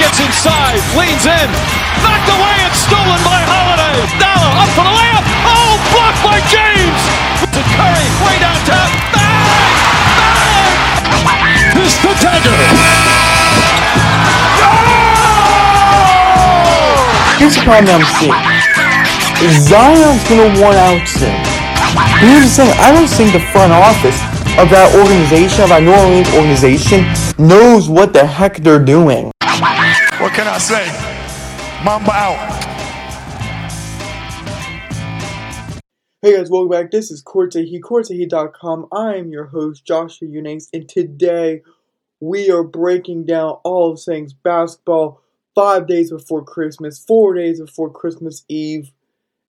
gets inside, leans in, knocked away and stolen by Holiday. Dalla up for the layup. Oh, blocked by James. To Curry, way downtown. Bang! Bang! This the dagger. Here's the problem I'm seeing. Zion's gonna want out soon. Here's the thing, I don't think the front office of that organization, of that New Orleans organization, knows what the heck they're doing. Can I say? Mamba out. Hey guys, welcome back. This is CourtSideHeat, courtsideheat.com. I am your host, Joshua Unangst, and today we are breaking down all of things basketball five days before Christmas, four days before Christmas Eve,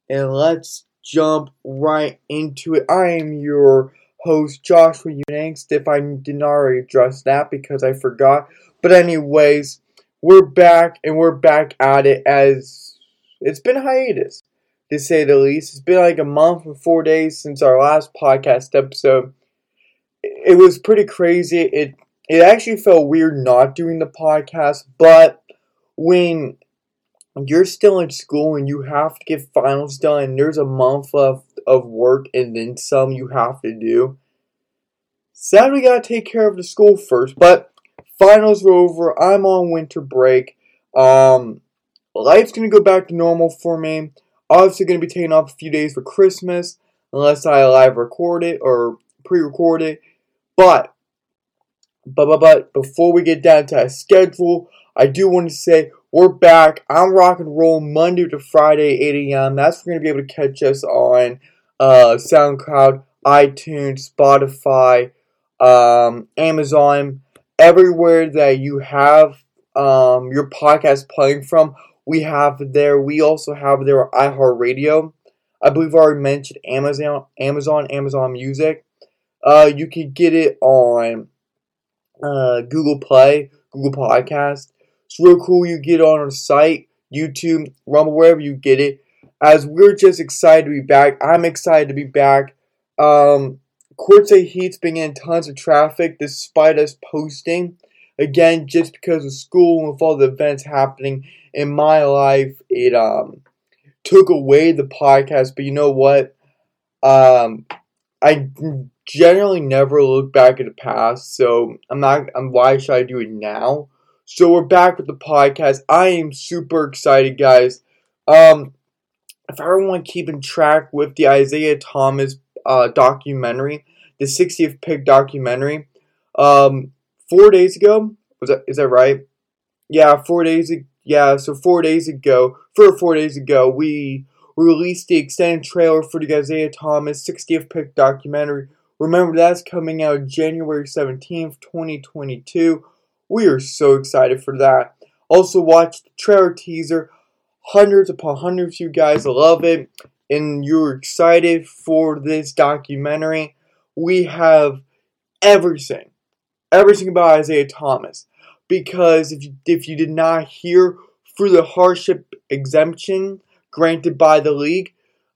and let's jump right into it. I am your host, Joshua Unangst, if I did not already address that because I forgot. But anyways, we're back, and we're back at it as it's been hiatus to say the least. It's been like a month and four days since our last podcast episode. It was pretty crazy. It it actually felt weird not doing the podcast, but when you're still in school and you have to get finals done and there's a month left of work and then some you have to do. Sadly, we gotta take care of the school first, but finals are over. I'm on winter break. Um, life's gonna go back to normal for me obviously to be taking off a few days for Christmas, unless I live record it or pre-record it. But, but, but, but before we get down to a schedule, I do want to say we're back. I'm rock and roll Monday to Friday, 8 a.m. That's going to be able to catch us on uh, SoundCloud, iTunes, Spotify, um, Amazon, everywhere that you have um, your podcast playing from we have there. We also have there iHeartRadio. I believe I already mentioned Amazon, Amazon, Amazon Music. Uh, you can get it on uh, Google Play, Google Podcast. It's real cool. You get on our site, YouTube, Rumble, wherever you get it. As we're just excited to be back. I'm excited to be back. Um, CourtSideHeat's been in tons of traffic despite us posting. Again, just because of school and with all the events happening in my life, it um took away the podcast. But you know what? Um, I generally never look back at the past, so I'm not. I'm why should I do it now? So we're back with the podcast. I am super excited, guys. Um, if everyone keeping track with the Isaiah Thomas uh, documentary, the 60th pick documentary, um, four days ago. Was that is that right? Yeah, four days. Yeah, so four days ago, for four days ago, we released the extended trailer for the Isaiah Thomas 60th pick documentary. Remember, that's coming out January 17th, 2022. We are so excited for that. Also, watch the trailer teaser. Hundreds upon hundreds of you guys love it, and you're excited for this documentary. We have everything, everything about Isaiah Thomas because if you, if you did not hear through the hardship exemption granted by the league,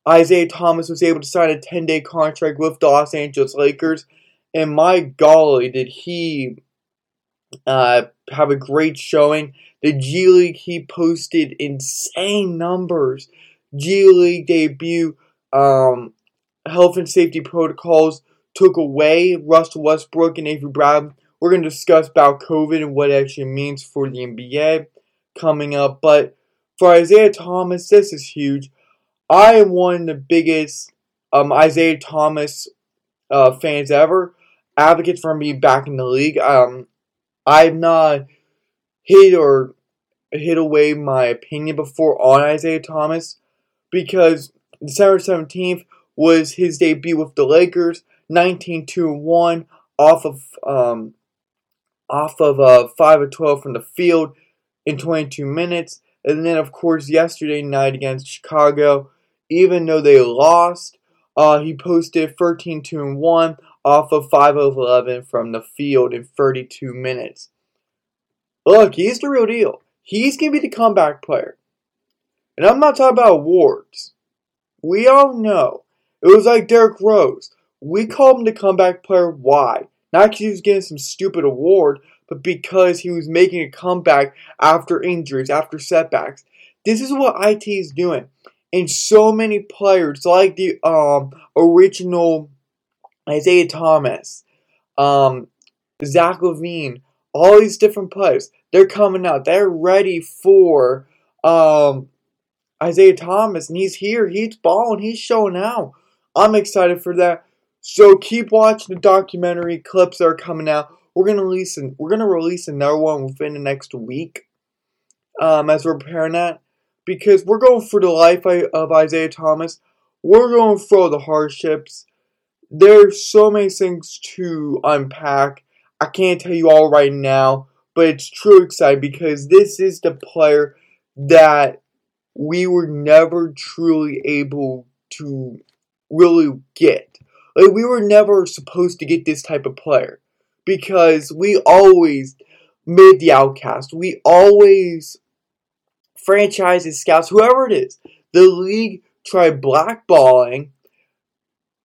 Isaiah Thomas was able to sign a 10 day contract with the Los Angeles Lakers. And my golly, did he uh, have a great showing. The G League, he posted insane numbers. G League debut, um, health and safety protocols took away Russell Westbrook and Avery Bradley we're going to discuss about COVID and what it actually means for the NBA coming up. But for Isaiah Thomas, this is huge. I am one of the biggest um, Isaiah Thomas uh, fans ever. Advocates for him being back in the league. Um, I've not hid or hid away my opinion before on Isaiah Thomas because December 17th was his debut with the Lakers, 19 2 1 off of um, off of uh, 5 of 12 from the field in 22 minutes. And then, of course, yesterday night against Chicago, even though they lost, uh, he posted 13 2 and 1 off of 5 of 11 from the field in 32 minutes. Look, he's the real deal. He's going to be the comeback player. And I'm not talking about awards. We all know. It was like Derrick Rose. We called him the comeback player. Why? Not because he was getting some stupid award, but because he was making a comeback after injuries, after setbacks. This is what IT is doing. And so many players, like the um, original Isaiah Thomas, um, Zach LaVine, all these different players, they're coming out. They're ready for um, Isaiah Thomas, and he's here. He's balling. He's showing out. I'm excited for that. So keep watching the documentary clips that are coming out. We're gonna release an, we're gonna release another one within the next week. Um, as we're preparing that, because we're going through the life of Isaiah Thomas. We're going through the hardships. There's so many things to unpack. I can't tell you all right now, but it's true exciting because this is the player that we were never truly able to really get. Like we were never supposed to get this type of player because we always made the outcast. We always franchises, scouts, whoever it is. The league tried blackballing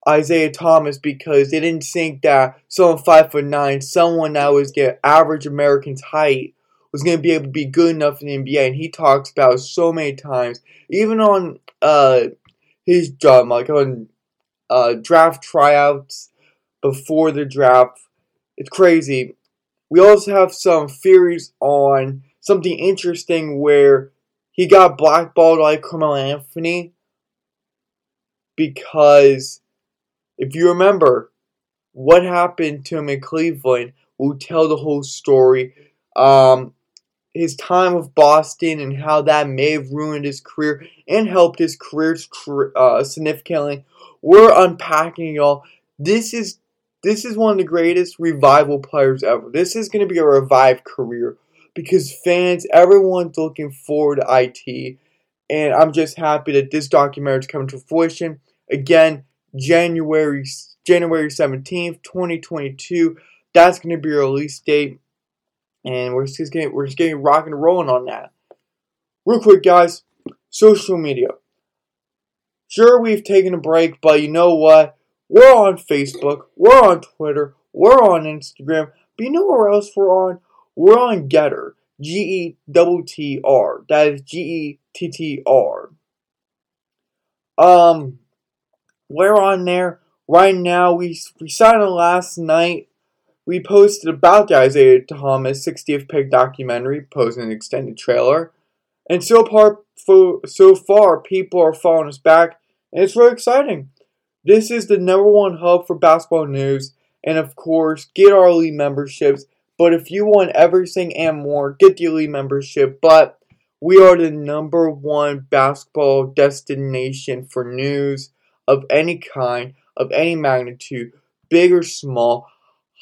Isaiah Thomas because they didn't think that someone five foot nine, someone that was get average American's height, was going to be able to be good enough in the NBA. And he talks about so many times, even on uh, his job, like on uh, draft tryouts before the draft. It's crazy. We also have some theories on something interesting where he got blackballed like Carmelo Anthony because if you remember what happened to him in Cleveland, we'll tell the whole story. Um, his time with Boston and how that may have ruined his career and helped his career uh, significantly. We're unpacking y'all. This is this is one of the greatest revival players ever. This is going to be a revived career because fans, everyone's looking forward to IT, and I'm just happy that this documentary is coming to fruition. Again, January January 17th, 2022. That's going to be a release date and we're just getting we're just getting rocking and rolling on that. Real quick, guys, social media. Sure, we've taken a break, but you know what? We're on Facebook, we're on Twitter, we're on Instagram. But you know where else we're on? We're on Gettr. G E T R. That is G E T T R. Um, we're on there right now. We we signed on last night we posted about the Isaiah Thomas 60th pick documentary, posting an extended trailer. And so far, so far, people are following us back, and it's really exciting. This is the number one hub for basketball news, and of course, get our elite memberships. But if you want everything and more, get the elite membership. But we are the number one basketball destination for news of any kind, of any magnitude, big or small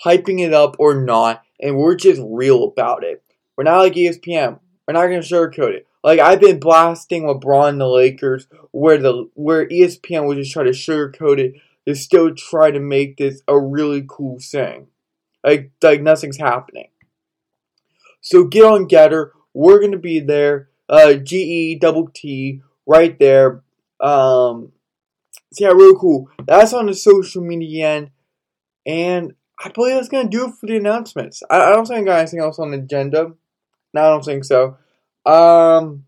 hyping it up or not, and we're just real about it. We're not like ESPN. We're not gonna sugarcoat it. Like I've been blasting LeBron and the Lakers, where the where ESPN would just try to sugarcoat it to still try to make this a really cool thing. Like like nothing's happening. So get on Gettr. We're gonna be there. Uh, G E double T right there. Um, so yeah, really cool. That's on the social media end. And I believe that's going to do for the announcements. I, I don't think I got anything else on the agenda. No, I don't think so. Um,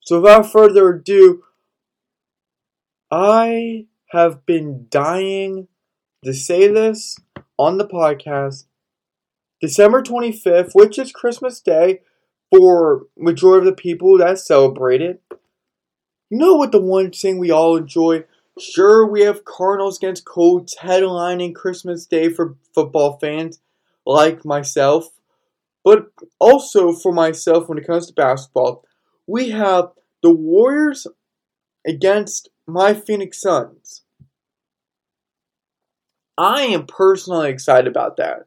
so without further ado, I have been dying to say this on the podcast. December 25th, which is Christmas Day for majority of the people that celebrate it. You know what the one thing we all enjoy? Sure, we have Cardinals against Colts headlining Christmas Day for football fans like myself. But also for myself, when it comes to basketball, we have the Warriors against my Phoenix Suns. I am personally excited about that.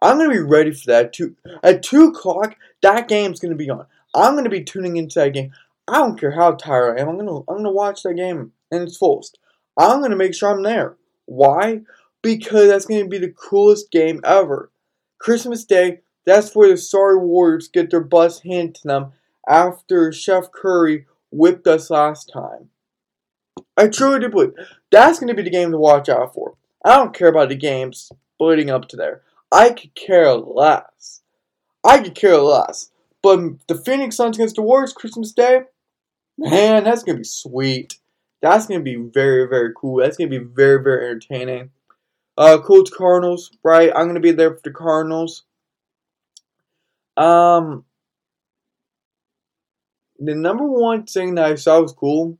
I'm going to be ready for that. Two, at 2 o'clock, that game's going to be on. I'm going to be tuning into that game. I don't care how tired I am. I'm going to, I'm going to watch that game and it's fullest. I'm going to make sure I'm there. Why? Because that's going to be the coolest game ever. Christmas Day, that's where the sorry Warriors get their butts handed to them after Chef Curry whipped us last time. I truly do believe that's going to be the game to watch out for. I don't care about the games leading up to there. I could care less. I could care less. But the Phoenix Suns against the Warriors Christmas Day, man, that's gonna be sweet. That's gonna be very, very cool. That's gonna be very, very entertaining. Uh, Colts Cardinals, right? I'm gonna be there for the Cardinals. Um, the number one thing that I saw was cool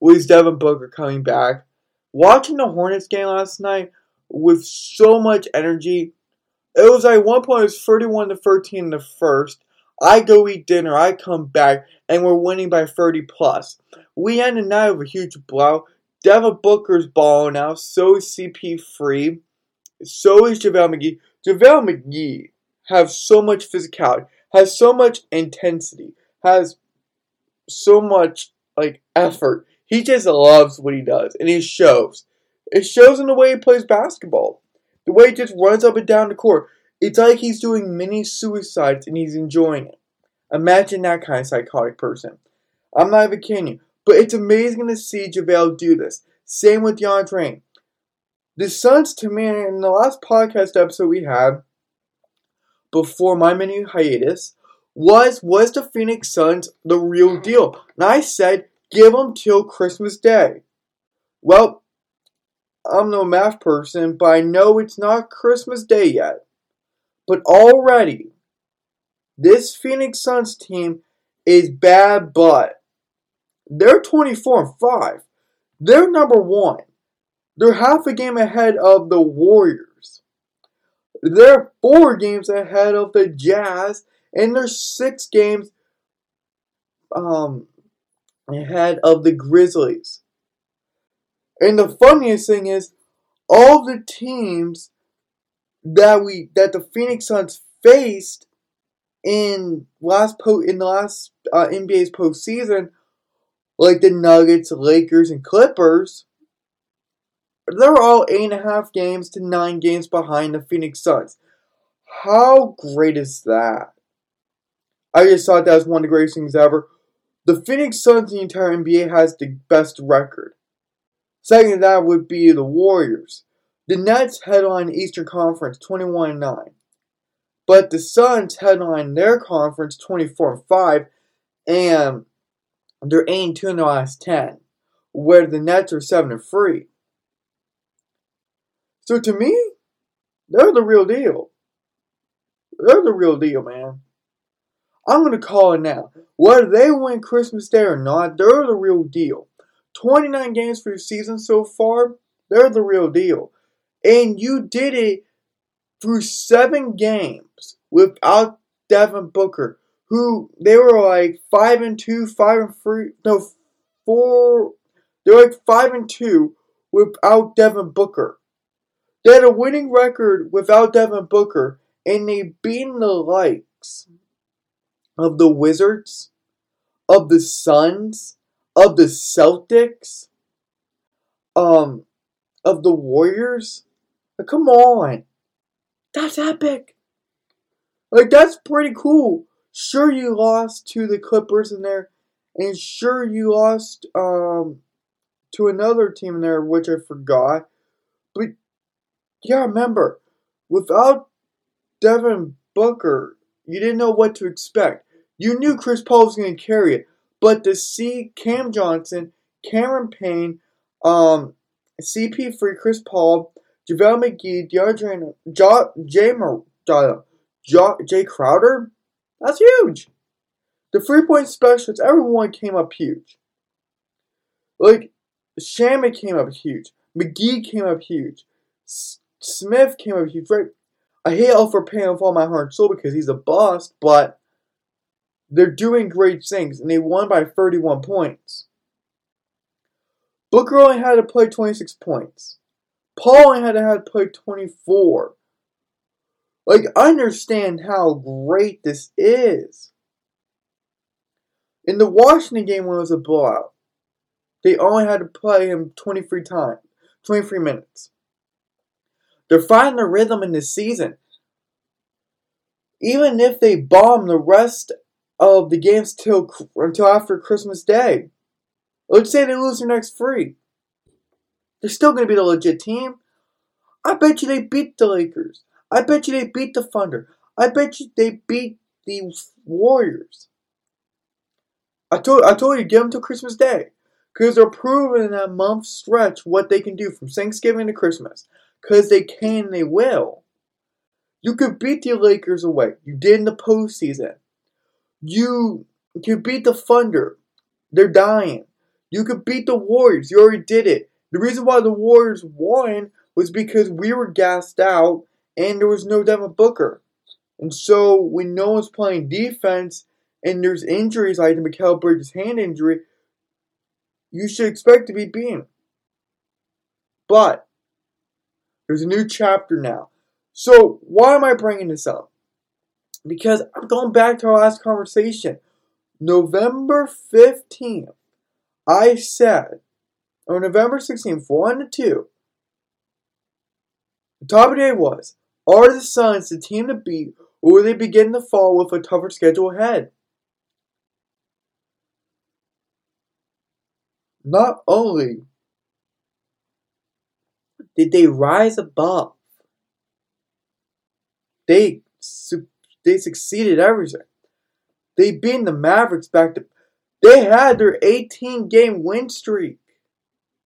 was Devin Booker coming back. Watching the Hornets game last night with so much energy, it was like one point it was 31 to 13 in the first. I go eat dinner, I come back, and we're winning by 30 plus. We end the night with a huge blow. Devin Booker's balling out, so is CP3, so is JaVale McGee. JaVale McGee has so much physicality, has so much intensity, has so much like effort. He just loves what he does, and he shows. It shows in the way he plays basketball, the way he just runs up and down the court. It's like he's doing mini suicides and he's enjoying it. Imagine that kind of psychotic person. I'm not even kidding you, but it's amazing to see JaVale do this. Same with DeAndre. The Suns, to me, in the last podcast episode we had before my mini hiatus, was was the Phoenix Suns the real deal? And I said, give them till Christmas Day. Well, I'm no math person, but I know it's not Christmas Day yet. But already, this Phoenix Suns team is bad, but they're 24 and 5. They're number one. They're half a game ahead of the Warriors. They're four games ahead of the Jazz and they're six games um, ahead of the Grizzlies. And the funniest thing is, all the teams that we that the Phoenix Suns faced in last po in the last uh, NBA's postseason, like the Nuggets, Lakers, and Clippers, they're all eight and a half games to nine games behind the Phoenix Suns. How great is that? I just thought that was one of the greatest things ever. The Phoenix Suns the entire NBA has the best record. Second to that would be the Warriors. The Nets headline Eastern Conference 21 9. But the Suns headline their conference 24 5 and they're 8 2 in the last 10, where the Nets are 7 3. So to me, they're the real deal. They're the real deal, man. I'm going to call it now. Whether they win Christmas Day or not, they're the real deal. 29 games for the season so far, they're the real deal. And you did it through seven games without Devin Booker, who they were like five and two, five and three, no, four. They're like five and two without Devin Booker. They had a winning record without Devin Booker, and they beat the likes of the Wizards, of the Suns, of the Celtics, um, of the Warriors. Like, come on. That's epic. Like, that's pretty cool. Sure, you lost to the Clippers in there, and sure, you lost um, to another team in there, which I forgot. But, yeah, remember, without Devin Booker, you didn't know what to expect. You knew Chris Paul was going to carry it, but to see Cam Johnson, Cameron Payne, um, CP3, Chris Paul, JaVale McGee, DeAndre, jo- Jay, uh, jo- Crowder, that's huge. The three point specialists, everyone came up huge. Like, Shamet came up huge. McGee came up huge. S- Smith came up huge. Right? I hate Elfrid Payton with all my heart and soul because he's a bust, but they're doing great things, and they won by 31 points. Booker only had to play 26 points. Paul had to have play 24. Like, understand how great this is. In the Washington game when it was a blowout, they only had to play him 23 times, 23 minutes. They're finding the rhythm in this season. Even if they bomb the rest of the games till until after Christmas Day. Let's say they lose their next three. They're still going to be the legit team. I bet you they beat the Lakers. I bet you they beat the Thunder. I bet you they beat the Warriors. I told I told you give them till Christmas Day because they're proving in that month stretch what they can do from Thanksgiving to Christmas because they can they will. You could beat the Lakers away. You did in the postseason. You could beat the Thunder. They're dying. You could beat the Warriors. You already did it. The reason why the Warriors won was because we were gassed out and there was no Devin Booker. And so when no one's playing defense and there's injuries like the Mikal Bridges hand injury, you should expect to be beaten. But there's a new chapter now. So why am I bringing this up? Because I'm going back to our last conversation. November 15th, I said, or November 16th, 1 to 2, the top of the day was, are the Suns the team to beat, or will they begin to fall with a tougher schedule ahead? Not only did they rise above, they they succeeded everything. They beat the Mavericks back to. They had their 18 game win streak,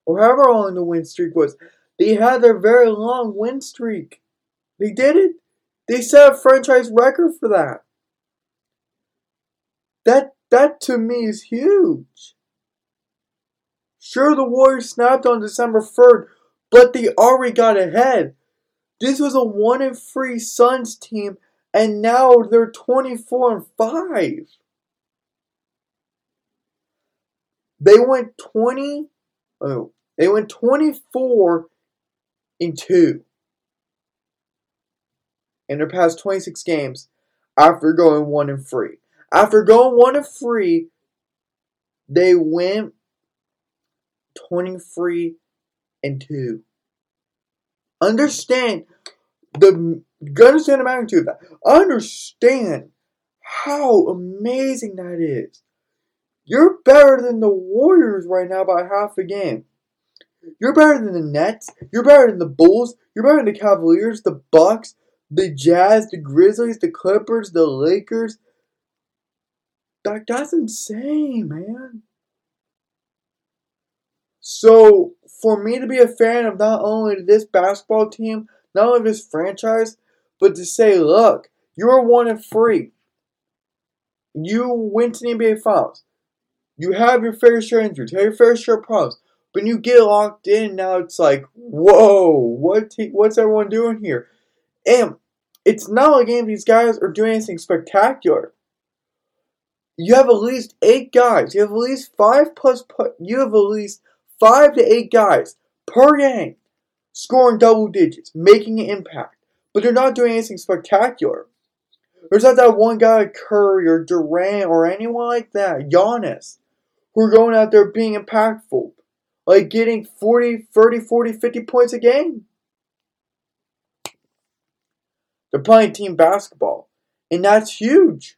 or however long the win streak was. They had their very long win streak. They did it. They set a franchise record for that. That that to me is huge. Sure, the Warriors snapped on December 3rd, but they already got ahead. This was a 1 and 3 Suns team, and now they're 24 and 5. They went 20 oh, they went 24 and 2 in their past 26 games after going 1 and 3. After going 1 and 3, they went 23 and 2. Understand the understand the magnitude of that. Understand how amazing that is. You're better than the Warriors right now by half a game. You're better than the Nets. You're better than the Bulls. You're better than the Cavaliers, the Bucks, the Jazz, the Grizzlies, the Clippers, the Lakers. That, that's insane, man. So, for me to be a fan of not only this basketball team, not only this franchise, but to say, look, you're one and three. You went to the NBA Finals. You have your fair share of injuries, you have your fair share of problems. But you get locked in, now it's like, whoa, what what's everyone doing here? And it's not like of these guys are doing anything spectacular. You have at least eight guys. You have at least five plus. You have at least five to eight guys per game scoring double digits, making an impact. But they're not doing anything spectacular. There's not that one guy like Curry or Durant or anyone like that, Giannis, who are going out there being impactful. Like getting 40, 30, 40, 50 points a game. They're playing team basketball. And that's huge.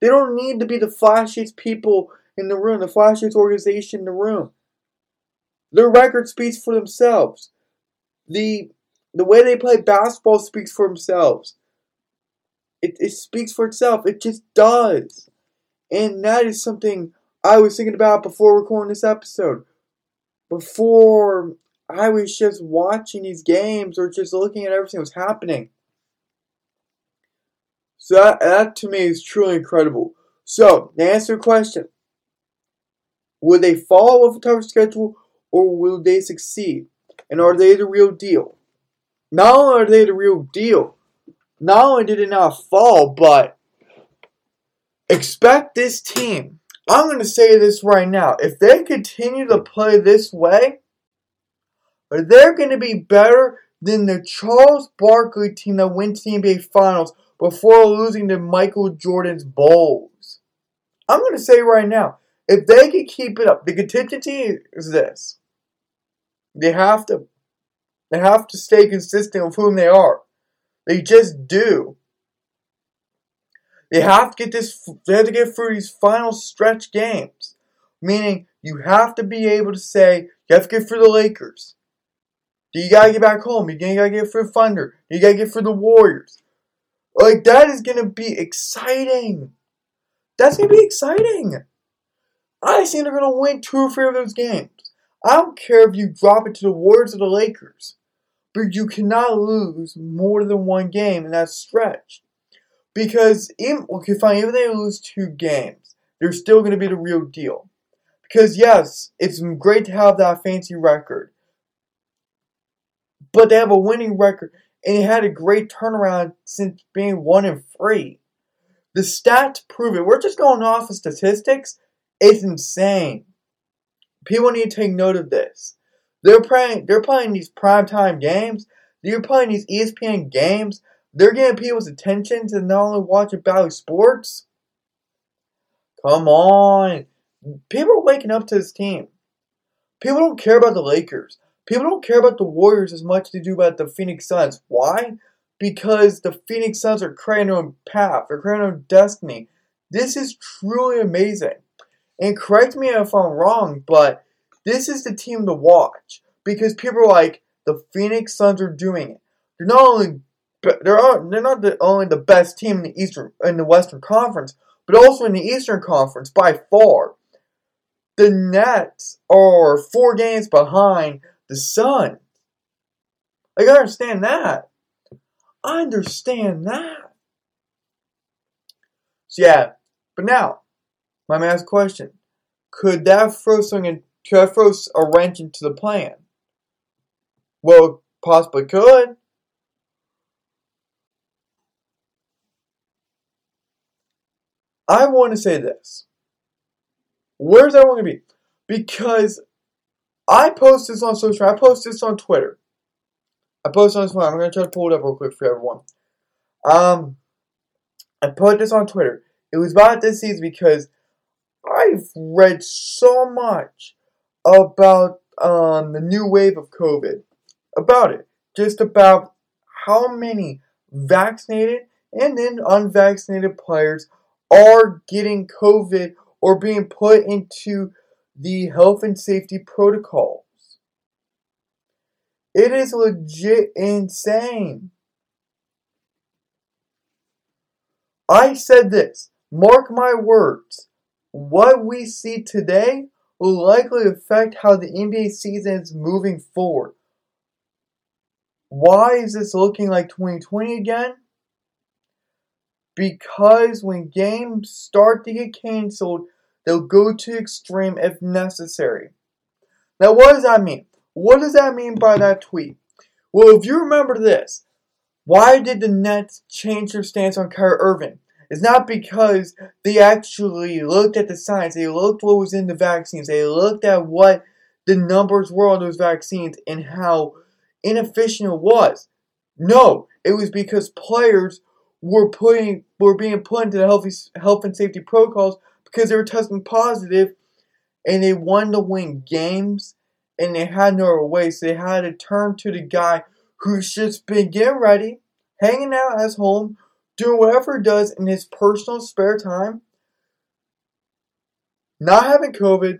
They don't need to be the flashiest people in the room, the flashiest organization in the room. Their record speaks for themselves. The the way they play basketball speaks for themselves. It, it speaks for itself. It just does. And that is something I was thinking about before recording this episode. Before I was just watching these games or just looking at everything that was happening. So that, that to me is truly incredible. So, to answer the question, will they fall with a tougher schedule or will they succeed? And are they the real deal? Not only are they the real deal, not only did it not fall, but expect this team. I'm going to say this right now. If they continue to play this way, are they're going to be better than the Charles Barkley team that went to the NBA Finals before losing to Michael Jordan's Bulls. I'm going to say right now, if they can keep it up, the contingency is this. They have to they have to stay consistent with whom they are. They just do. They have to get this they have to get through these final stretch games. Meaning you have to be able to say you have to get through the Lakers. Do you gotta get back home? You gotta get the Thunder. You gotta get for the Warriors. Like that is gonna be exciting. That's gonna be exciting. I think they're gonna win two or three of those games. I don't care if you drop it to the Warriors or the Lakers, but you cannot lose more than one game in that stretch. Because even okay, fine, even they lose two games, they're still going to be the real deal. Because yes, it's great to have that fancy record, but they have a winning record, and it had a great turnaround since being one and three. The stats prove it. We're just going off of statistics. It's insane. People need to take note of this. They're playing. They're playing these primetime games. They're playing these ESPN games. They're getting people's attention to not only watching Bally Sports. Come on, people are waking up to this team. People don't care about the Lakers. People don't care about the Warriors as much as they do about the Phoenix Suns. Why? Because the Phoenix Suns are creating their own path. They're creating their own destiny. This is truly amazing. And correct me if I'm wrong, but this is the team to watch because people are like the Phoenix Suns are doing it. They're not only they're they're not the, only the best team in the Eastern in the Western Conference, but also in the Eastern Conference by far. The Nets are four games behind the Suns. Like I understand that. I understand that. So yeah, but now my last question. Could that throw something could that throw a wrench into the plan? Well, possibly could. I want to say this. Where's that going to be? Because I post this on social. I post this on Twitter. I post on this one. I'm going to try to pull it up real quick for everyone. Um, I put this on Twitter. It was about this season because I've read so much about um, the new wave of COVID. About it. Just about how many vaccinated and then unvaccinated players are getting COVID or being put into the health and safety protocols. It is legit insane. I said this, mark my words. What we see today will likely affect how the NBA season is moving forward. Why is this looking like 2020 again? Because when games start to get canceled, they'll go to extreme if necessary. Now, what does that mean? What does that mean by that tweet? Well, if you remember this, why did the Nets change their stance on Kyrie Irving? It's not because they actually looked at the science, they looked what was in the vaccines, they looked at what the numbers were on those vaccines and how inefficient it was. No, it was because players were putting were being put into the healthy health and safety protocols because they were testing positive and they wanted to win games and they had no way, so they had to turn to the guy who's just been getting ready, hanging out at home, doing whatever he does in his personal spare time, not having COVID,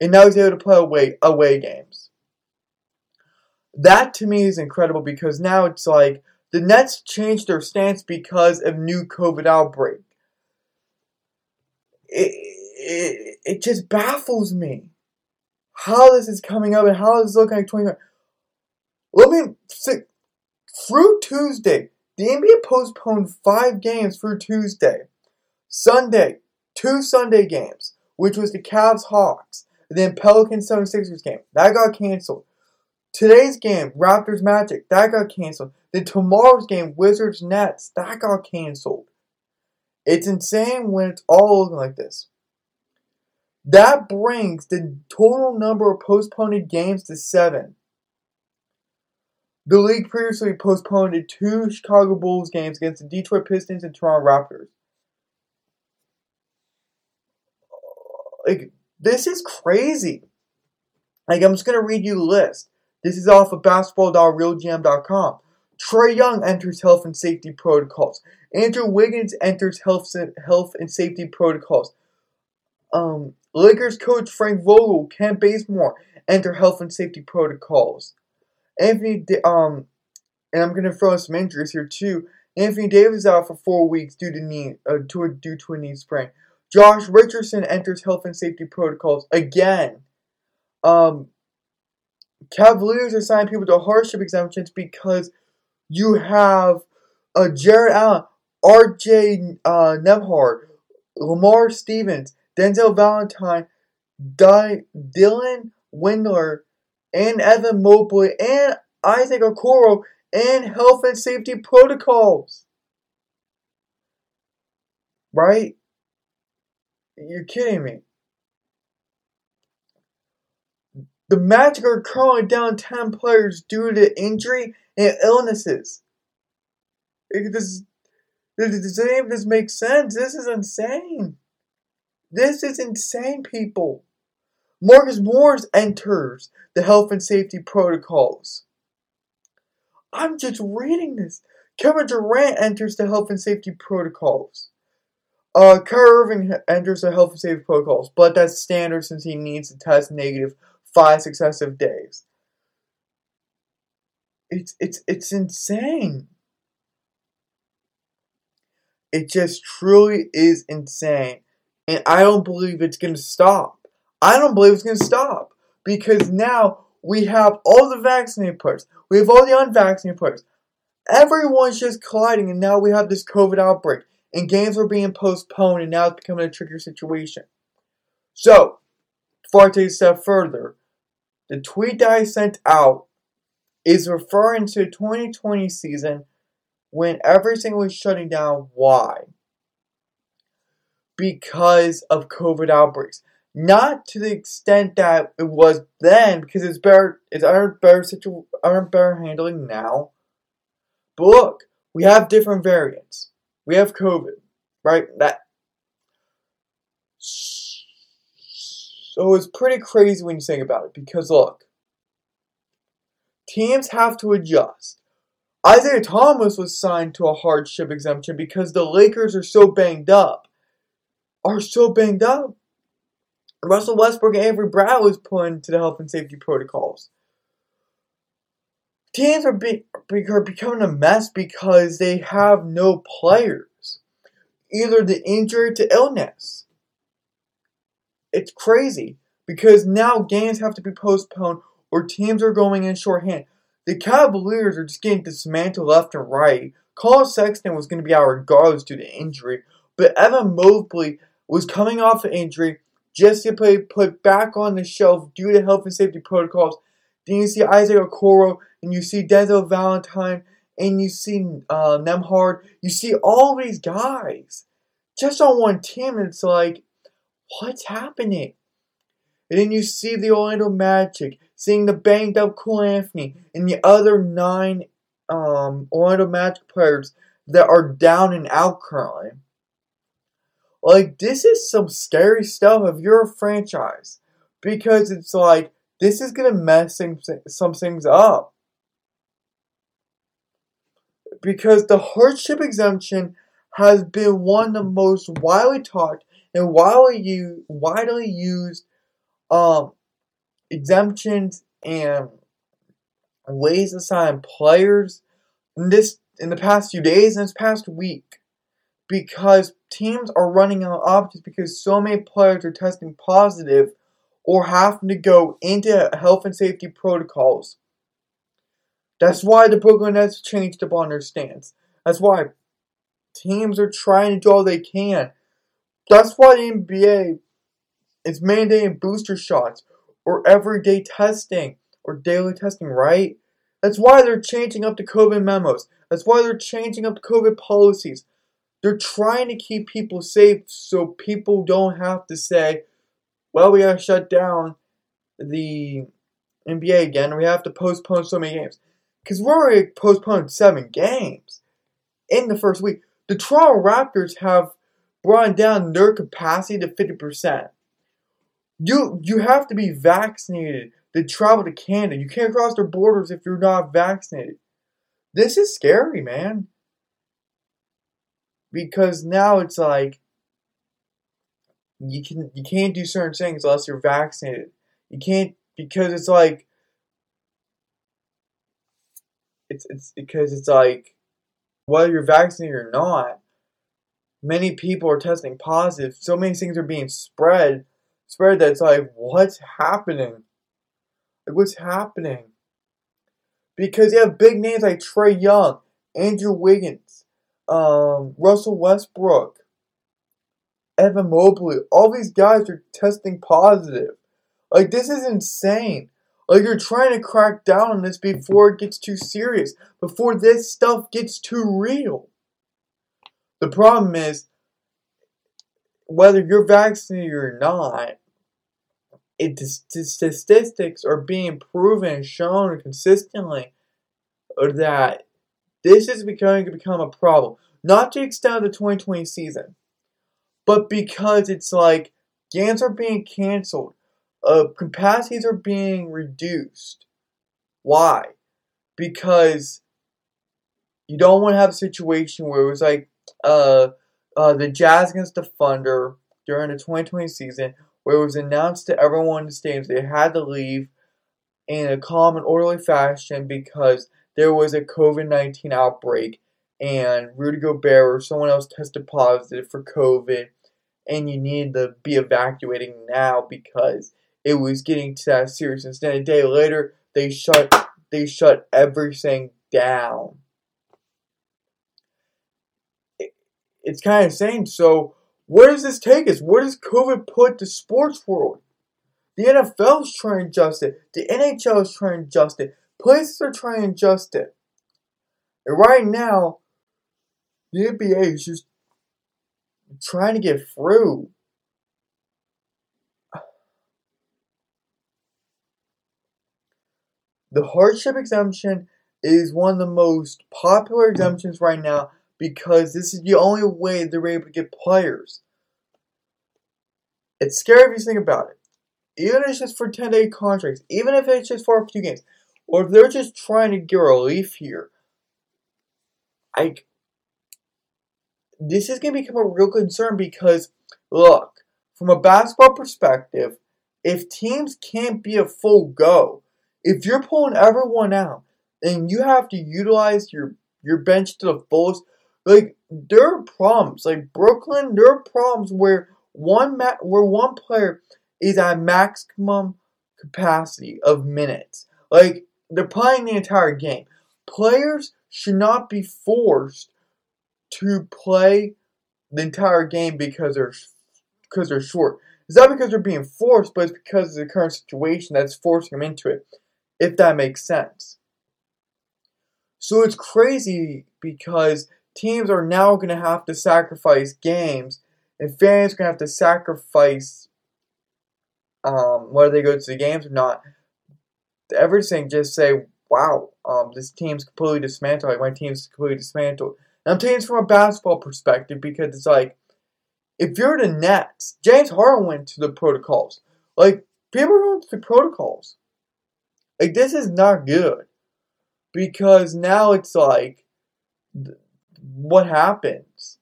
and now he's able to play away away games. That to me is incredible because now it's like the Nets changed their stance because of new COVID outbreak. It, it, it just baffles me how this is coming up and how this is looking like 20. Let me say, through Tuesday, the NBA postponed five games through Tuesday. Sunday, two Sunday games, which was the Cavs Hawks, then Pelicans 76ers game. That got canceled. Today's game, Raptors Magic, that got canceled. Then tomorrow's game, Wizards Nets, that got canceled. It's insane when it's all looking like this. That brings the total number of postponed games to seven. The league previously postponed two Chicago Bulls games against the Detroit Pistons and Toronto Raptors. Like, this is crazy. Like, I'm just going to read you the list. This is off of basketball.realgm.com. Trae Young enters health and safety protocols. Andrew Wiggins enters health, health and safety protocols. Um, Lakers coach Frank Vogel, Kent Bazemore enter health and safety protocols. Anthony, um, and I'm gonna throw in some injuries here too. Anthony Davis out for four weeks due to knee, uh, to a, due to a knee sprain. Josh Richardson enters health and safety protocols again. Um, Cavaliers assign people to hardship exemptions because you have uh, Jarrett Allen, R.J. Uh, Nembhard, Lamar Stevens, Denzel Valentine, Di- Dylan Windler, and Evan Mobley, and Isaac Okoro, and health and safety protocols. Right? You're kidding me. The Magic are currently down 10 players due to injury and illnesses. This, does any of this make sense? This is insane. This is insane, people. Marcus Morris enters the health and safety protocols. I'm just reading this. Kevin Durant enters the health and safety protocols. Uh, Kyrie Irving enters the health and safety protocols, but that's standard since he needs to test negative five successive days. It's it's it's insane. It just truly is insane. And I don't believe it's gonna stop. I don't believe it's gonna stop. Because now we have all the vaccinated players. We have all the unvaccinated players. Everyone's just colliding and now we have this COVID outbreak. And games are being postponed and now it's becoming a trickier situation. So, before I take a step further, the tweet that I sent out is referring to the 2020 season when everything was shutting down. Why? Because of COVID outbreaks. Not to the extent that it was then, because it's better, it's under better situ, under better handling now. But look, we have different variants. We have COVID, right? That so it's pretty crazy when you think about it because look, teams have to adjust. Isaiah Thomas was signed to a hardship exemption because the Lakers are so banged up. Are so banged up. Russell Westbrook and Avery Bradley was put into the health and safety protocols. Teams are, be, are becoming a mess because they have no players. Either the injury to illness it's crazy because now games have to be postponed or teams are going in shorthand. The Cavaliers are just getting dismantled left and right. Collin Sexton was going to be out regardless due to injury, but Evan Mobley was coming off an injury just to be put back on the shelf due to health and safety protocols. Then you see Isaac Okoro, and you see Denzel Valentine, and you see uh, Nembhard. You see all these guys just on one team. And it's like what's happening? And then you see the Orlando Magic seeing the banged up Cole Anthony and the other nine um, Orlando Magic players that are down and out currently. Like, this is some scary stuff if you're a franchise. Because it's like, this is going to mess some things up. Because the hardship exemption has been one of the most widely talked and widely used, widely used um, exemptions and ways to sign players in this in the past few days and this past week because teams are running out of options because so many players are testing positive or having to go into health and safety protocols. That's why the Brooklyn Nets changed up on their stance. That's why teams are trying to do all they can that's why the NBA is mandating booster shots or everyday testing or daily testing, right? That's why they're changing up the COVID memos. That's why they're changing up the COVID policies. They're trying to keep people safe so people don't have to say, well, we gotta shut down the NBA again. We have to postpone so many games. Because we're already postponed seven games in the first week. The Toronto Raptors have brought down their capacity to 50%. You you have to be vaccinated to travel to Canada. You can't cross their borders if you're not vaccinated. This is scary, man. Because now it's like you can you can't do certain things unless you're vaccinated. You can't because it's like it's it's because it's like whether you're vaccinated or not, many people are testing positive. So many things are being spread, spread that's like, what's happening? Like, what's happening? Because you have big names like Trae Young, Andrew Wiggins, um, Russell Westbrook, Evan Mobley. All these guys are testing positive. Like, this is insane. Like, you're trying to crack down on this before it gets too serious, before this stuff gets too real. The problem is, whether you're vaccinated or not, it, the statistics are being proven and shown consistently that this is becoming to become a problem. Not to extent of the 2020 season, but because it's like games are being canceled, uh, capacities are being reduced. Why? Because you don't want to have a situation where it was like uh, uh, the Jazz against the Thunder during the 2020 season, where it was announced to everyone in the stadiums they had to leave in a calm and orderly fashion because there was a COVID 19 outbreak and Rudy Gobert or someone else tested positive for COVID and you needed to be evacuating now because it was getting to that serious. Instead, a day later, they shut they shut everything down. It, it's kind of insane. So, where does this take us? Where does COVID put the sports world? The NFL is trying to adjust it. The NHL is trying to adjust it. Places are trying to adjust it. And right now, the NBA is just trying to get through. The hardship exemption is one of the most popular exemptions right now because this is the only way they're able to get players. It's scary if you think about it. Even if it's just for 10 day contracts, even if it's just for a few games, or if they're just trying to get relief here, I this is going to become a real concern because, look, from a basketball perspective, if teams can't be a full go, if you're pulling everyone out and you have to utilize your your bench to the fullest, like there are problems. Like Brooklyn, there are problems where one ma- where one player is at maximum capacity of minutes. Like they're playing the entire game. Players should not be forced to play the entire game because they're because they're short. It's not because they're being forced, but it's because of the current situation that's forcing them into it. If that makes sense. So it's crazy because teams are now going to have to sacrifice games, and fans are going to have to sacrifice um, whether they go to the games or not. Everything just say, wow, um, this team's completely dismantled. Like my team's completely dismantled. And I'm taking this from a basketball perspective because it's like, if you're the Nets, James Harden went to the protocols. Like people are going to the protocols. Like this is not good because now it's like, what happens?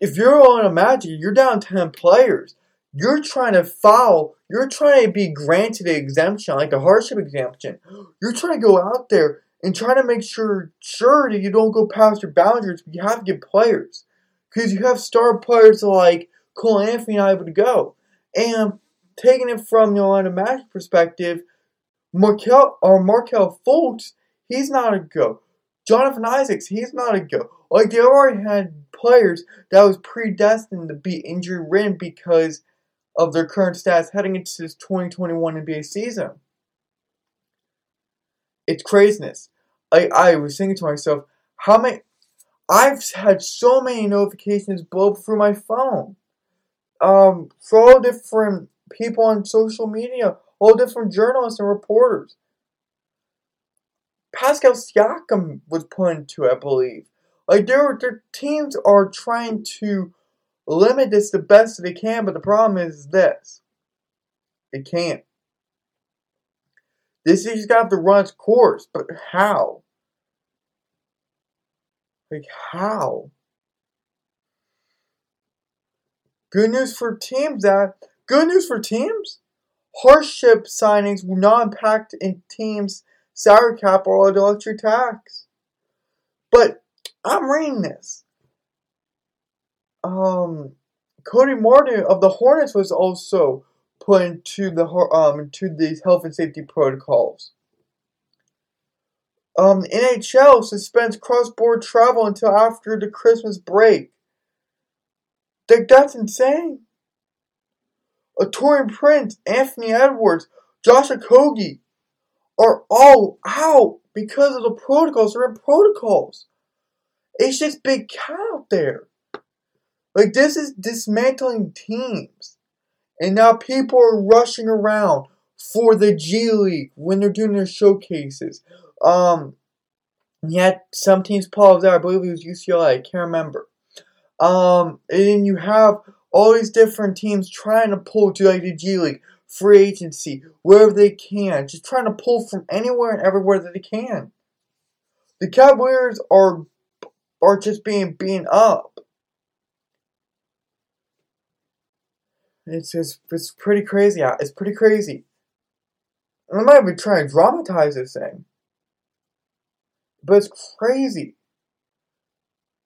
If you're on a Magic, you're down ten players. You're trying to foul. You're trying to be granted an exemption, like a hardship exemption. You're trying to go out there and try to make sure sure that you don't go past your boundaries. You have to get players because you have star players like Cole Anthony not able to go. And taking it from the Orlando Magic perspective, Markelle or Markelle Fultz, he's not a go. Jonathan Isaacs, he's not a go. Like they already had players that was predestined to be injury ridden because of their current stats heading into this 2021 NBA season. It's craziness. I, I was thinking to myself, how many. I've had so many notifications blow up through my phone. Um, for all different people on social media, all different journalists and reporters. Pascal Siakam was put into, I believe. Like their their teams are trying to limit this the best they can, but the problem is this. It can't. This is got to run its course, but how? Like how? Good news for teams that good news for teams. Hardship signings will not impact in teams salary cap or luxury tax. But I'm reading this. Um, Cody Martin of the Hornets was also put into the um these health and safety protocols. Um, NHL suspends cross-border travel until after the Christmas break. Like that's insane. A Taurean Prince, Anthony Edwards, Josh Okogie are all out because of the protocols. They're in protocols. It's just big cat out there. Like this is dismantling teams. And now people are rushing around for the G League when they're doing their showcases. Um yet some teams pull out, I believe it was UCLA, I can't remember. Um and you have all these different teams trying to pull to like the G League, free agency, wherever they can, just trying to pull from anywhere and everywhere that they can. The Cavaliers are are just being beaten up. It's just, it's pretty crazy. It's pretty crazy. And I'm not even trying to dramatize this thing. But it's crazy.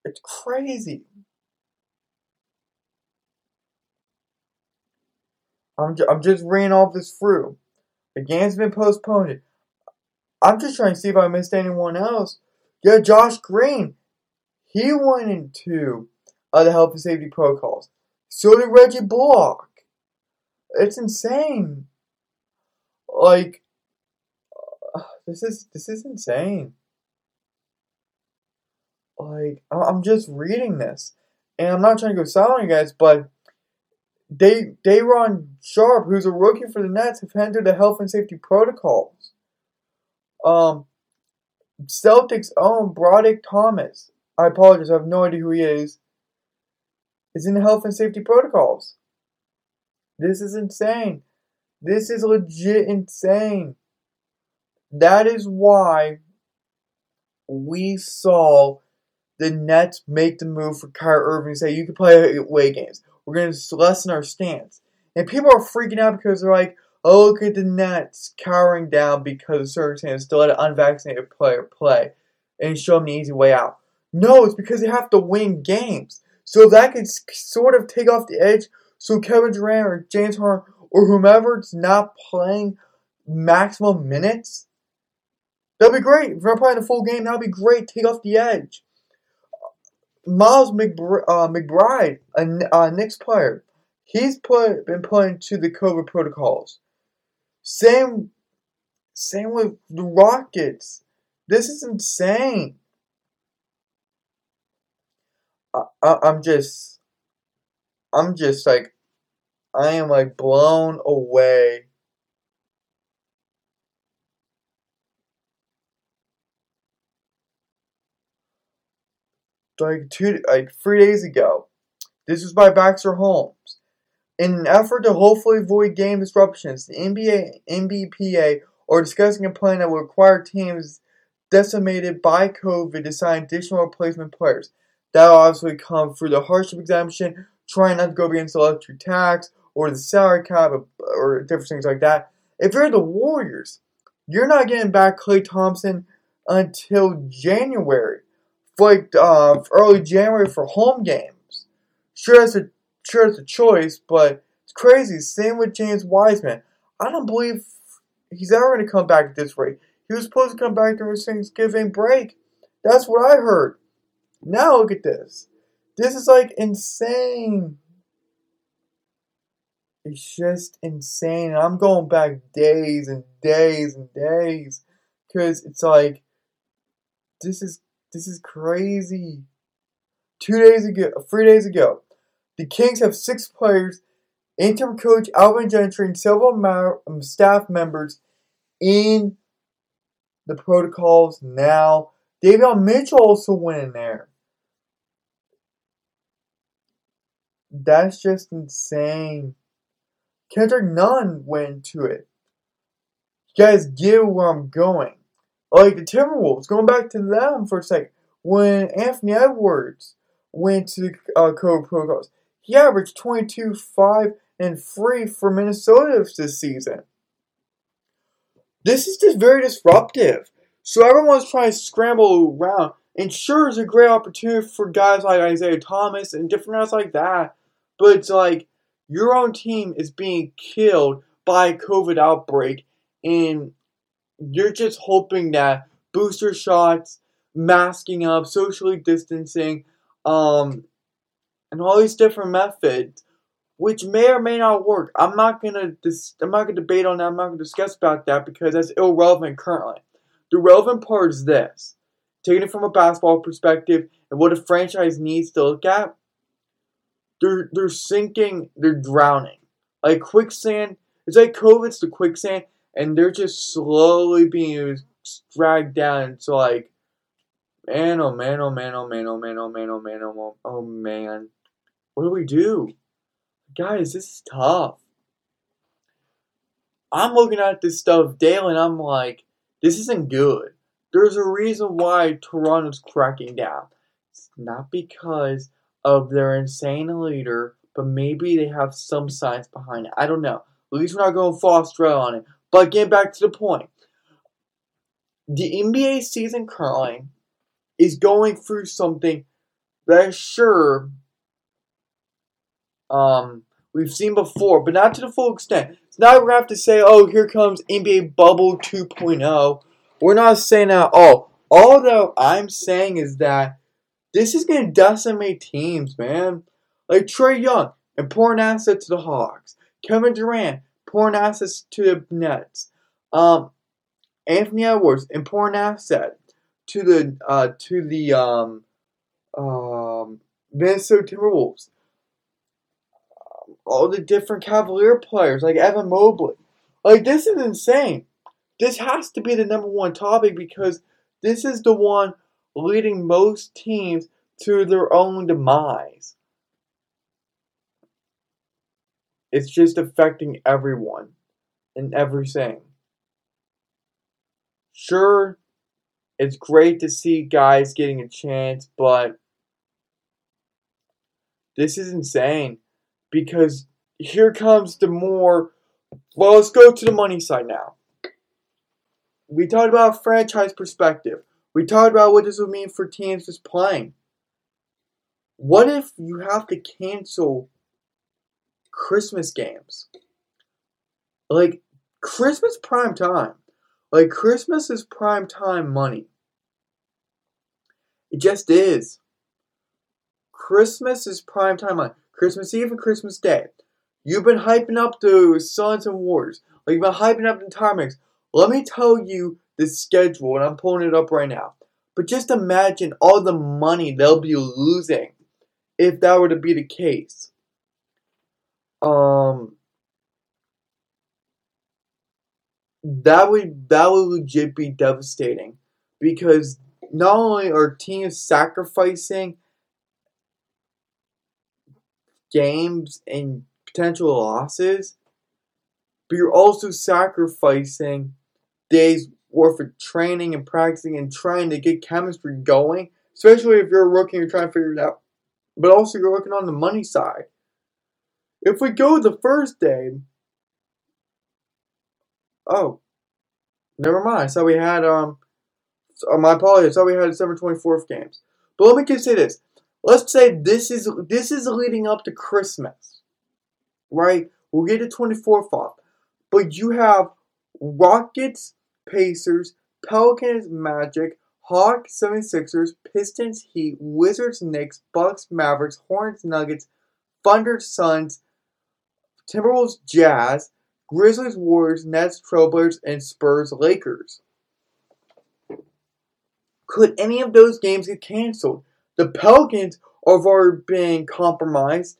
It's crazy. I'm, ju- I'm just reading all this through. The game's been postponed. I'm just trying to see if I missed anyone else. Yeah, Josh Green. He went into uh, the health and safety protocols. So did Reggie Bullock. It's insane. Like, uh, this is this is insane. Like, I'm just reading this, and I'm not trying to go silent, you guys, but Day Day'Ron Sharpe, who's a rookie for the Nets, have entered the health and safety protocols. Um, Celtics own Brodric Thomas. I apologize, I have no idea who he is. Is in the health and safety protocols. This is insane. This is legit insane. That is why we saw the Nets make the move for Kyrie Irving say you can play away games. We're going to lessen our stance. And people are freaking out because they're like, oh, look at the Nets cowering down because of circumstances to let an unvaccinated player play and show them the easy way out. No, it's because they have to win games. So that could sort of take off the edge so Kevin Durant or James Harden or whomever's not playing maximum minutes. That'd be great. If they're playing a full game, that'd be great. Take off the edge. Miles McBr- uh, McBride, a, a Knicks player, he's put been put into the COVID protocols. Same, same with the Rockets. This is insane. I, I, I'm just, I'm just like, I am like blown away. Like two, like three days ago, this was by Baxter Holmes. In an effort to hopefully avoid game disruptions, the NBA NBPA are discussing a plan that will require teams decimated by COVID to sign additional replacement players. That will obviously come through the hardship exemption, trying not to go against the luxury tax or the salary cap or different things like that. If you're the Warriors, you're not getting back Klay Thompson until January, like uh, early January for home games. Sure, it's a sure it's a choice, but it's crazy. Same with James Wiseman. I don't believe he's ever going to come back at this rate. He was supposed to come back during Thanksgiving break. That's what I heard. Now look at this. This is like insane. It's just insane. I'm going back days and days and days because it's like this is this is crazy. Two days ago, three days ago, the Kings have six players, interim coach Alvin Gentry, and several ma- um, staff members in the protocols now. Davion Mitchell also went in there. That's just insane. Kendrick Nunn went to it. You guys get where I'm going. Like the Timberwolves, going back to them for a second. When Anthony Edwards went to uh, COVID protocols, he averaged 22, 5, and 3 for Minnesota this season. this is just very disruptive. So everyone's trying to scramble around. And sure, it's a great opportunity for guys like Isaiah Thomas and different guys like that. But it's like your own team is being killed by a COVID outbreak, and you're just hoping that booster shots, masking up, socially distancing, um, and all these different methods, which may or may not work. I'm not gonna dis- I'm not gonna debate on that. I'm not gonna discuss about that because that's irrelevant currently. The relevant part is this: taking it from a basketball perspective and what a franchise needs to look at. They're they're sinking, they're drowning like quicksand. It's like COVID's the quicksand, and they're just slowly being dragged down. It's like, man, oh man, oh man, oh man, oh man, oh man, oh man, oh man, oh man. What do we do? Guys, this is tough. I'm looking at this stuff daily and I'm like, this isn't good. There's a reason why Toronto's cracking down. It's not because of their insane leader, but maybe they have some science behind it. I don't know. At least we're not going full Australia on it. But getting back to the point, the NBA season currently is going through something that sure um, we've seen before, but not to the full extent. So now we have to say, oh, here comes NBA Bubble 2.0. We're not saying that at all. That I'm saying is that this is going to decimate teams, man. Like Trae Young, important asset to the Hawks. Kevin Durant, important assets to the Nets. Um, Anthony Edwards, important asset to the uh, to the um, um, Minnesota Timberwolves all the different Cavalier players like Evan Mobley. Like this is insane. This has to be the number one topic because this is the one leading most teams to their own demise. It's just affecting everyone and everything. Sure, it's great to see guys getting a chance, but this is insane because here comes the more. Well, let's go to the money side now. We talked about franchise perspective. We talked about what this would mean for teams just playing. What if you have to cancel Christmas games? Like Christmas prime time. Like Christmas is prime time money. It just is. Christmas is prime time money. Christmas Eve and Christmas Day. You've been hyping up the Suns and Warriors. Like you've been hyping up the entire. Let me tell you the schedule, and I'm pulling it up right now. But just imagine all the money they'll be losing if that were to be the case. Um, that would that would legit be devastating because not only are teams sacrificing games and potential losses, but you're also sacrificing days worth of training and practicing and trying to get chemistry going, especially if you're a rookie and you're trying to figure it out. But also, you're working on the money side. If we go the first day, oh, never mind. So we had um, so my apologies. So we had December twenty fourth games. But let me just say this: let's say this is this is leading up to Christmas, right? We'll get to 24th off, but you have Rockets, Pacers, Pelicans, Magic, Hawks, 76ers, Pistons, Heat, Wizards, Knicks, Bucks, Mavericks, Hornets, Nuggets, Thunder, Suns, Timberwolves, Jazz, Grizzlies, Warriors, Nets, Trailblazers, and Spurs, Lakers. Could any of those games get canceled? The Pelicans have already been compromised.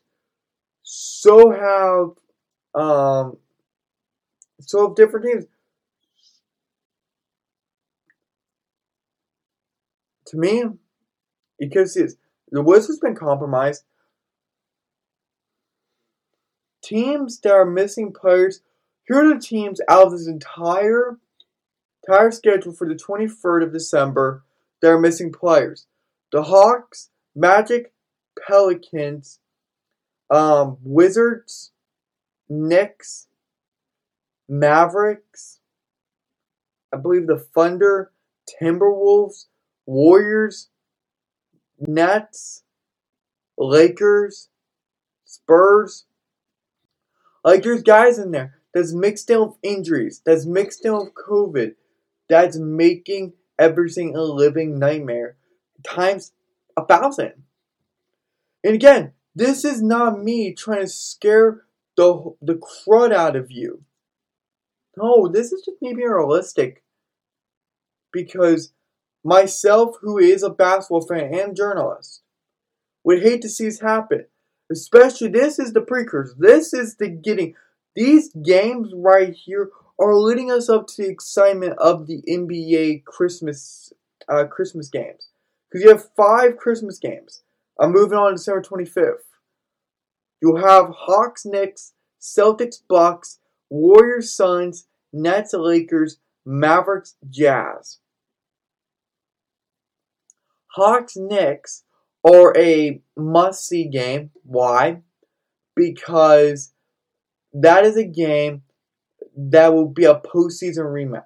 So have um, so have different teams. To me, because it's, the Wizards been compromised. Teams that are missing players. Here are the teams out of this entire entire schedule for the 23rd of December that are missing players the Hawks, Magic, Pelicans, um, Wizards, Knicks, Mavericks, I believe the Thunder, Timberwolves, Warriors, Nets, Lakers, Spurs. Like there's guys in there that's mixed in with injuries, that's mixed in with COVID, that's making everything a living nightmare times a thousand. And again, this is not me trying to scare the the crud out of you. No, this is just me being realistic. Because myself, who is a basketball fan and journalist, would hate to see this happen. Especially, this is the precursor. This is the getting. These games right here are leading us up to the excitement of the NBA Christmas uh, Christmas games. Because you have five Christmas games. I'm moving on December 25th. You'll have Hawks, Knicks, Celtics, Bucks, Warriors, Suns, Nets, Lakers, Mavericks, Jazz. Hawks, Knicks are a must see game. Why? Because that is a game that will be a postseason rematch.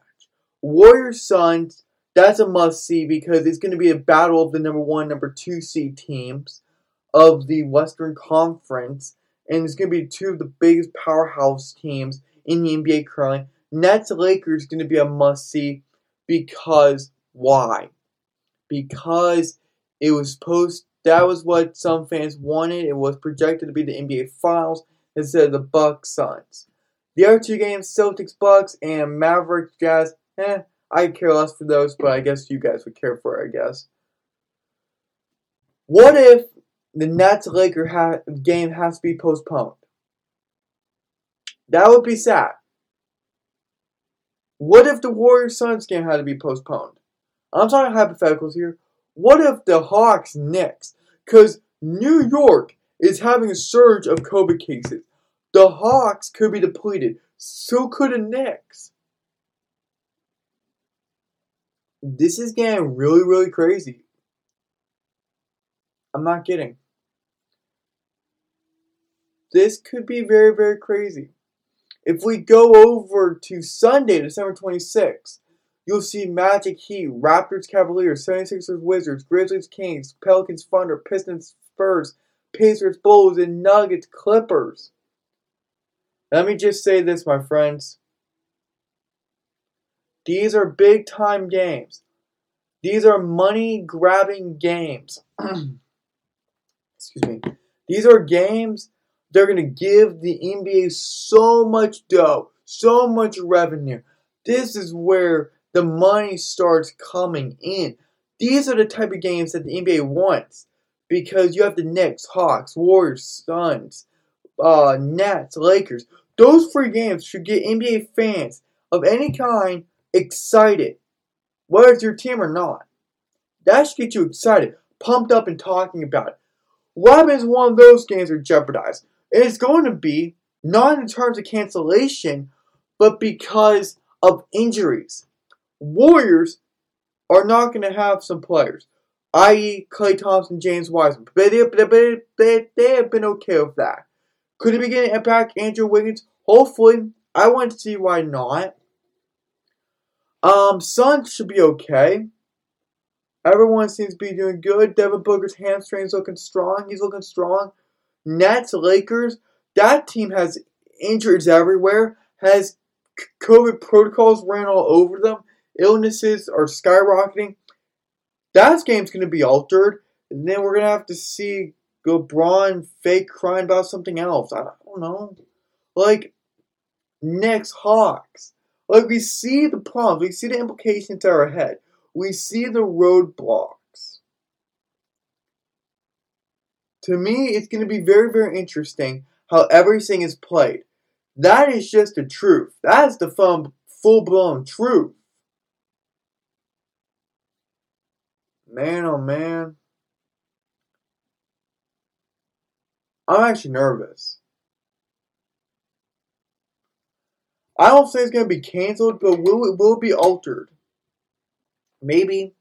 Warriors, Suns, that's a must see because it's going to be a battle of the number one, number two seed teams of the Western Conference, and it's going to be two of the biggest powerhouse teams in the NBA currently. Nets Lakers going to be a must see because why? Because it was post. That was what some fans wanted. It was projected to be the NBA Finals instead of the Bucks Suns. The other two games, Celtics Bucks and Mavericks Jazz, eh, I care less for those, but I guess you guys would care for it, I guess. What if the Nets Laker ha- game has to be postponed? That would be sad. What if the Warriors Suns game had to be postponed? I'm talking hypotheticals here. What if the Hawks Knicks? Because New York is having a surge of COVID cases. The Hawks could be depleted. So could the Knicks. This is getting really, really crazy. I'm not kidding. This could be very, very crazy. If we go over to Sunday, December 26th, you'll see Magic Heat, Raptors Cavaliers, 76ers Wizards, Grizzlies Kings, Pelicans Thunder, Pistons Spurs, Pacers Bulls, and Nuggets Clippers. Let me just say this, my friends. These are big time games. These are money grabbing games. Excuse me. These are games they're going to give the NBA so much dough, so much revenue. This is where the money starts coming in. These are the type of games that the NBA wants because you have the Knicks, Hawks, Warriors, Suns, uh, Nets, Lakers. Those three games should get NBA fans of any kind excited, whether it's your team or not. That should get you excited, pumped up, and talking about it. What happens one of those games are jeopardized? It's going to be not in terms of cancellation, but because of injuries. Warriors are not going to have some players, i.e., Klay Thompson, James Wiseman. But they, have been okay with that. Could it be getting back Andrew Wiggins? Hopefully. I want to see why not. Um, Suns should be okay. Everyone seems to be doing good. Devin Booker's hamstring's looking strong. He's looking strong. Nets, Lakers, that team has injuries everywhere, has COVID protocols ran all over them, illnesses are skyrocketing. That game's going to be altered, and then we're going to have to see LeBron fake crying about something else. I don't know. Like, Knicks Hawks. Like, we see the problems, we see the implications that are ahead, we see the roadblocks. to me, it's going to be very, very interesting how everything is played. That is just the truth. That is the full blown truth. Man, oh man. I'm actually nervous. I don't say it's going to be canceled, but will it will be altered? Maybe.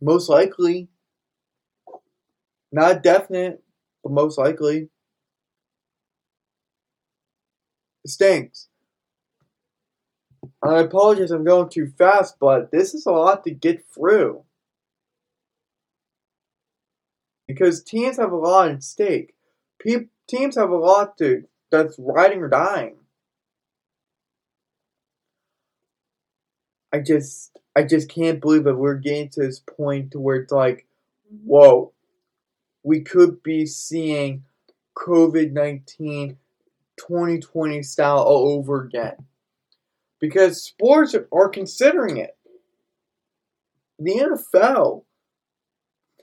Most likely. Not definite but most likely it stinks. I apologize, I'm going too fast, but this is a lot to get through. Because teams have a lot at stake. Pe- teams have a lot to that's riding or dying. I just I just can't believe that we're getting to this point to where it's like, whoa, we could be seeing COVID 19 2020 style all over again. Because sports are considering it. The NFL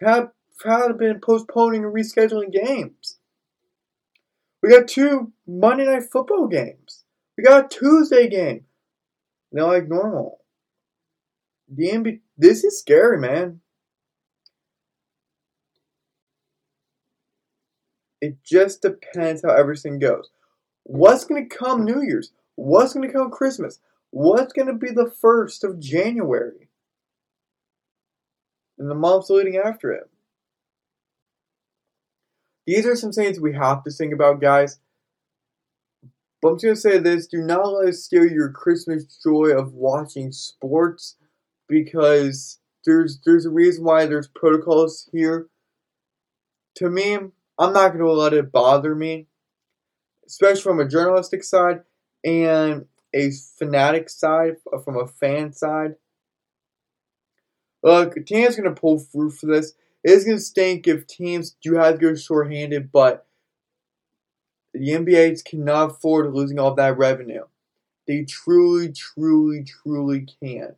have, have been postponing and rescheduling games. We got two Monday night football games. We got a Tuesday game. Now like normal. The NBA, this is scary, man. It just depends how everything goes. What's going to come New Year's? What's going to come Christmas? What's going to be the 1st of January? And the months leading after it. These are some things we have to think about, guys. But I'm just to say this do not let us steal your Christmas joy of watching sports because there's there's a reason why there's protocols here. To me, I'm not going to let it bother me, especially from a journalistic side and a fanatic side, from a fan side. Look, going to pull through for this. It's going to stink if teams do have to go short-handed, but the NBA cannot afford losing all that revenue. They truly, truly, truly can't.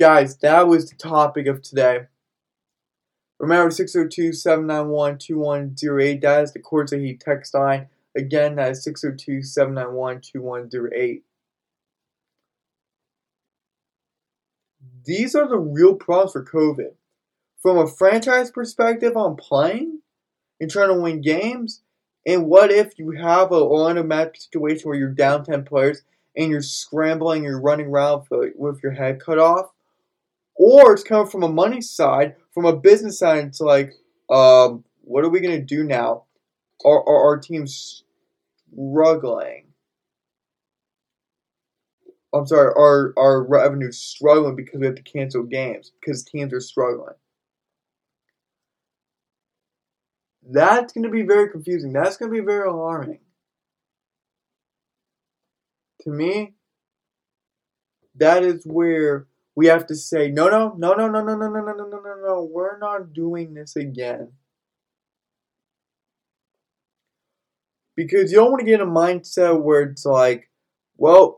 Guys, that was the topic of today. Remember 602 791 2108. That is the CourtSideHeat text line. Again, that is 602 791 2108. These are the real problems for COVID. From a franchise perspective on playing and trying to win games, and what if you have a Orlando Magic situation where you're down 10 players and you're scrambling, you're running around with your head cut off? Or it's coming from a money side, from a business side, it's like, um, what are we going to do now? Are, are our teams struggling? I'm sorry, our, our revenue struggling because we have to cancel games, because teams are struggling. That's going to be very confusing. That's going to be very alarming. To me, that is where we have to say, no, no, no, no, no, no, no, no, no, no, no, no, no, we're not doing this again. Because you don't want to get in a mindset where it's like, well,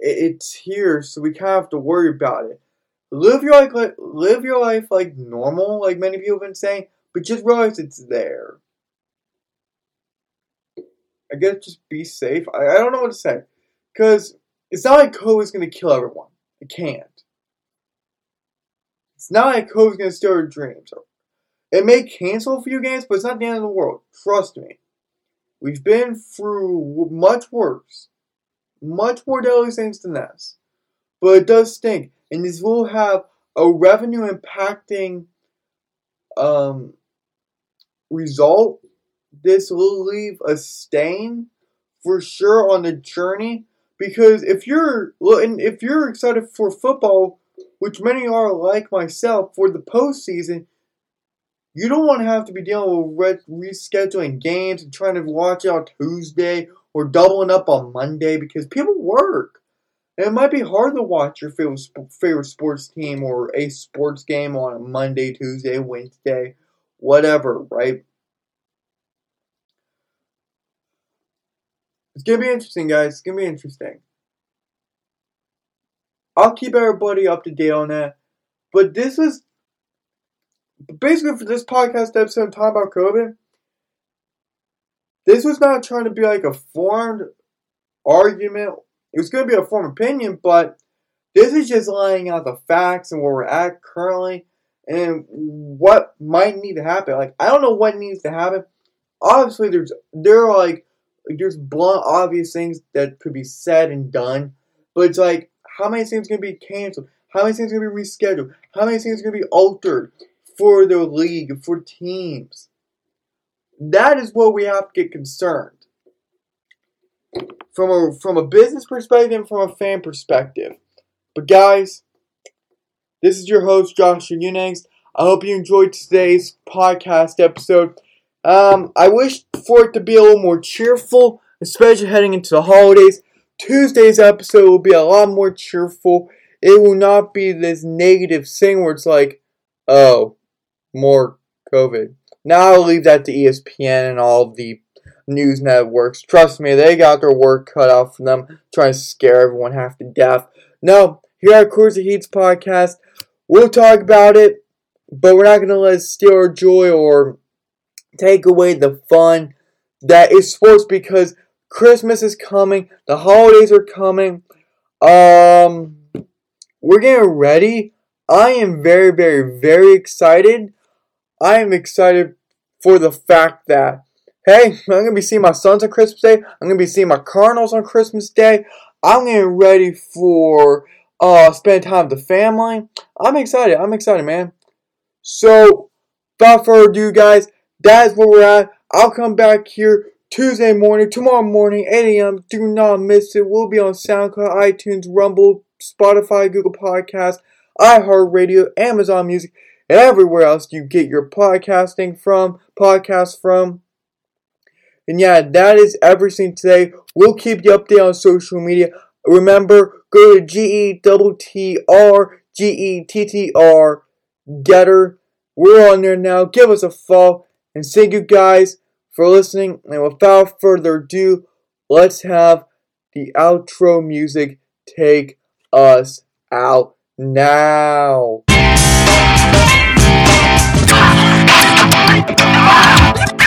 it's here, so we kind of have to worry about it. Live your life, like, live your life like normal, like many people have been saying, but just realize it's there. I guess just be safe. I, I don't know what to say. Because it's not like COVID's to kill everyone. It can't. It's not like COVID's to steal your dreams. It may cancel a few games, but it's not the end of the world. Trust me. We've been through much worse. Much more deadly things than this. But it does stink. And this will have a revenue impacting um, result. This will leave a stain for sure on the journey. Because if you're and if you're excited for football, which many are like myself, for the postseason, you don't want to have to be dealing with rescheduling games and trying to watch out Tuesday or doubling up on Monday because people work. And it might be hard to watch your favorite, favorite sports team or a sports game on a Monday, Tuesday, Wednesday, whatever, right? It's going to be interesting, guys. It's going to be interesting. I'll keep everybody up to date on that. But this is basically for this podcast episode I'm talking about COVID. This was not trying to be like a formed argument. It was going to be a formed opinion, but this is just laying out the facts and where we're at currently and what might need to happen. Like I don't know what needs to happen. Obviously, there's there are like there's blunt, obvious things that could be said and done, but it's like how many things to be canceled? How many things to be rescheduled? How many things to be altered for the league, for teams? That is what we have to get concerned. from a from a business perspective and from a fan perspective. But guys, this is your host Joshua Unangst. I hope you enjoyed today's podcast episode. Um, I wish for it to be a little more cheerful, especially heading into the holidays. Tuesday's episode will be a lot more cheerful. It will not be this negative thing where it's like, oh, more COVID. Now I'll leave that to ESPN and all the news networks. Trust me, they got their work cut out for them, trying to scare everyone half to death. No, here at of Heat's podcast, we'll talk about it, but we're not going to let it steal our joy or take away the fun that is sports because Christmas is coming, the holidays are coming. Um, we're getting ready. I am very, very, very excited. I am excited for the fact that, hey, I'm going to be seeing my Suns on Christmas Day. I'm going to be seeing my Cardinals on Christmas Day. I'm getting ready for uh spend time with the family. I'm excited. I'm excited, man. So, without further ado, guys, that is where we're at. I'll come back here Tuesday morning, tomorrow morning, 8 a.m. Do not miss it. We'll be on SoundCloud, iTunes, Rumble, Spotify, Google Podcasts, iHeartRadio, Amazon Music, and everywhere else you get your podcasting from, podcast from. And yeah, that is everything today. We'll keep you updated on social media. Remember, go to G E T T R G E T T R Gettr. We're on there now. Give us a follow. And thank you guys for listening. And without further ado, let's have the outro music take us out now. Ah!